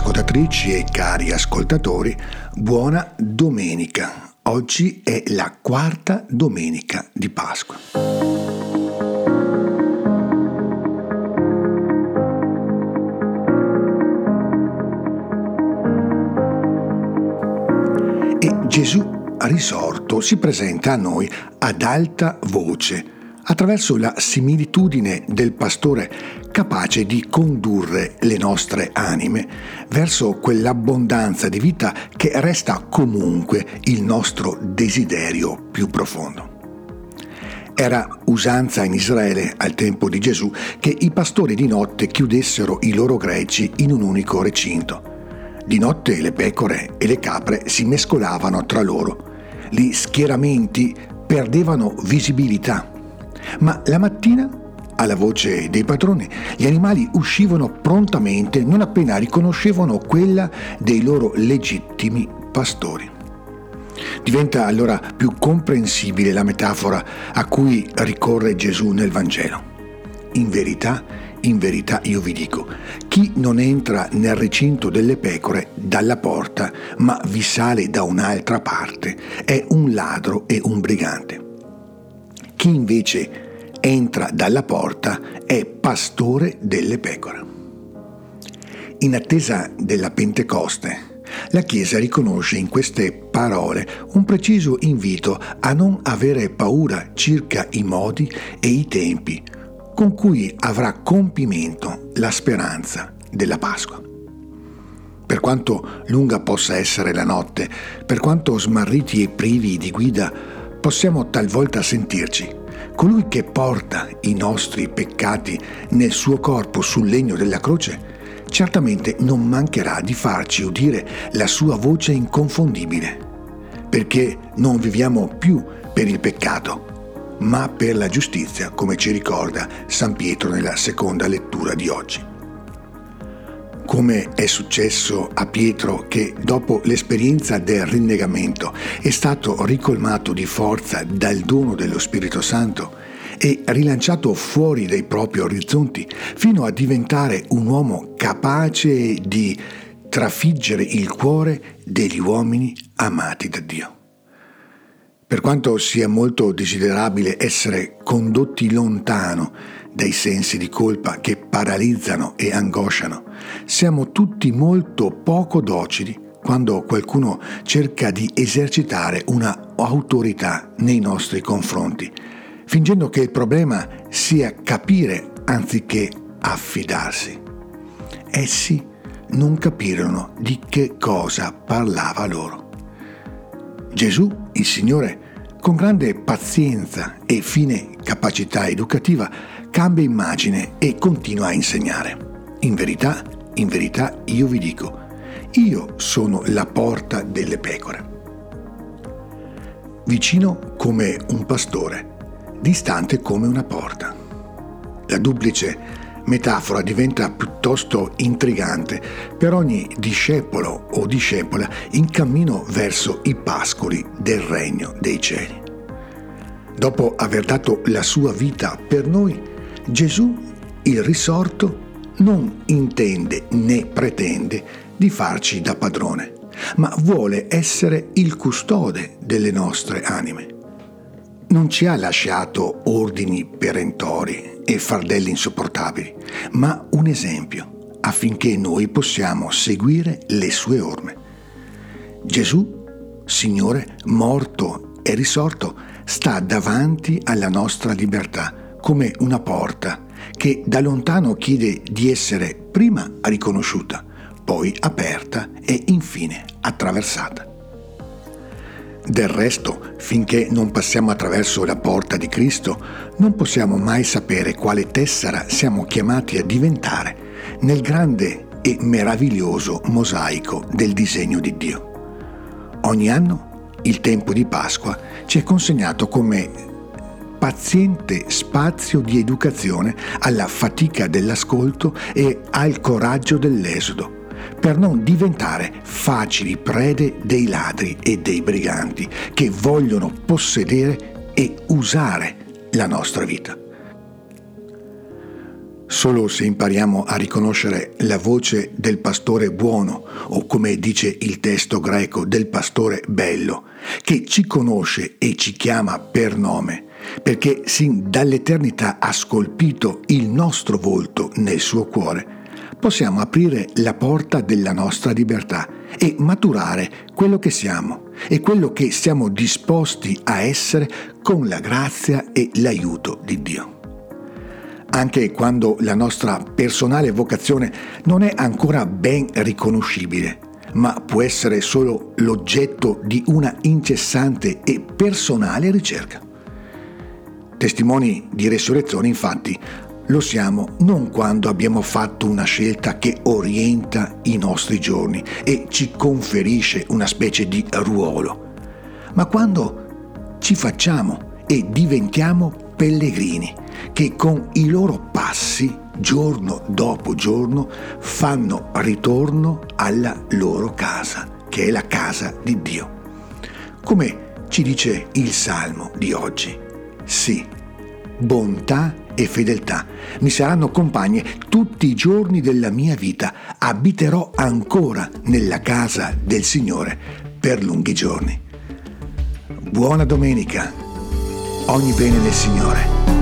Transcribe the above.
ascoltatrici e cari ascoltatori, buona domenica. Oggi è la quarta domenica di Pasqua. E Gesù risorto si presenta a noi ad alta voce attraverso la similitudine del pastore capace di condurre le nostre anime verso quell'abbondanza di vita che resta comunque il nostro desiderio più profondo. Era usanza in Israele al tempo di Gesù che i pastori di notte chiudessero i loro greggi in un unico recinto. Di notte le pecore e le capre si mescolavano tra loro. Gli schieramenti perdevano visibilità ma la mattina, alla voce dei padroni, gli animali uscivano prontamente non appena riconoscevano quella dei loro legittimi pastori. Diventa allora più comprensibile la metafora a cui ricorre Gesù nel Vangelo. In verità, in verità io vi dico, chi non entra nel recinto delle pecore dalla porta, ma vi sale da un'altra parte, è un ladro e un brigante. Chi invece entra dalla porta è pastore delle pecore. In attesa della Pentecoste, la Chiesa riconosce in queste parole un preciso invito a non avere paura circa i modi e i tempi con cui avrà compimento la speranza della Pasqua. Per quanto lunga possa essere la notte, per quanto smarriti e privi di guida possiamo talvolta sentirci. Colui che porta i nostri peccati nel suo corpo sul legno della croce, certamente non mancherà di farci udire la sua voce inconfondibile, perché non viviamo più per il peccato, ma per la giustizia, come ci ricorda San Pietro nella seconda lettura di oggi come è successo a Pietro che dopo l'esperienza del rinnegamento è stato ricolmato di forza dal dono dello Spirito Santo e rilanciato fuori dai propri orizzonti fino a diventare un uomo capace di trafiggere il cuore degli uomini amati da Dio. Per quanto sia molto desiderabile essere condotti lontano dai sensi di colpa che paralizzano e angosciano, siamo tutti molto poco docili quando qualcuno cerca di esercitare una autorità nei nostri confronti, fingendo che il problema sia capire anziché affidarsi. Essi non capirono di che cosa parlava loro. Gesù, il Signore, con grande pazienza e fine capacità educativa, cambia immagine e continua a insegnare. In verità, in verità io vi dico, io sono la porta delle pecore. Vicino come un pastore, distante come una porta. La duplice metafora diventa piuttosto intrigante per ogni discepolo o discepola in cammino verso i pascoli del regno dei cieli. Dopo aver dato la sua vita per noi, Gesù, il risorto, non intende né pretende di farci da padrone, ma vuole essere il custode delle nostre anime. Non ci ha lasciato ordini perentori e fardelli insopportabili, ma un esempio affinché noi possiamo seguire le sue orme. Gesù, Signore, morto e risorto, sta davanti alla nostra libertà come una porta che da lontano chiede di essere prima riconosciuta, poi aperta e infine attraversata. Del resto, finché non passiamo attraverso la porta di Cristo, non possiamo mai sapere quale tessera siamo chiamati a diventare nel grande e meraviglioso mosaico del disegno di Dio. Ogni anno il tempo di Pasqua ci è consegnato come paziente spazio di educazione alla fatica dell'ascolto e al coraggio dell'esodo per non diventare facili prede dei ladri e dei briganti che vogliono possedere e usare la nostra vita. Solo se impariamo a riconoscere la voce del pastore buono, o come dice il testo greco, del pastore bello, che ci conosce e ci chiama per nome, perché sin dall'eternità ha scolpito il nostro volto nel suo cuore, possiamo aprire la porta della nostra libertà e maturare quello che siamo e quello che siamo disposti a essere con la grazia e l'aiuto di Dio anche quando la nostra personale vocazione non è ancora ben riconoscibile, ma può essere solo l'oggetto di una incessante e personale ricerca. Testimoni di resurrezione, infatti, lo siamo non quando abbiamo fatto una scelta che orienta i nostri giorni e ci conferisce una specie di ruolo, ma quando ci facciamo e diventiamo pellegrini che con i loro passi, giorno dopo giorno, fanno ritorno alla loro casa, che è la casa di Dio. Come ci dice il Salmo di oggi. Sì, bontà e fedeltà mi saranno compagne tutti i giorni della mia vita. Abiterò ancora nella casa del Signore per lunghi giorni. Buona domenica ogni bene del Signore.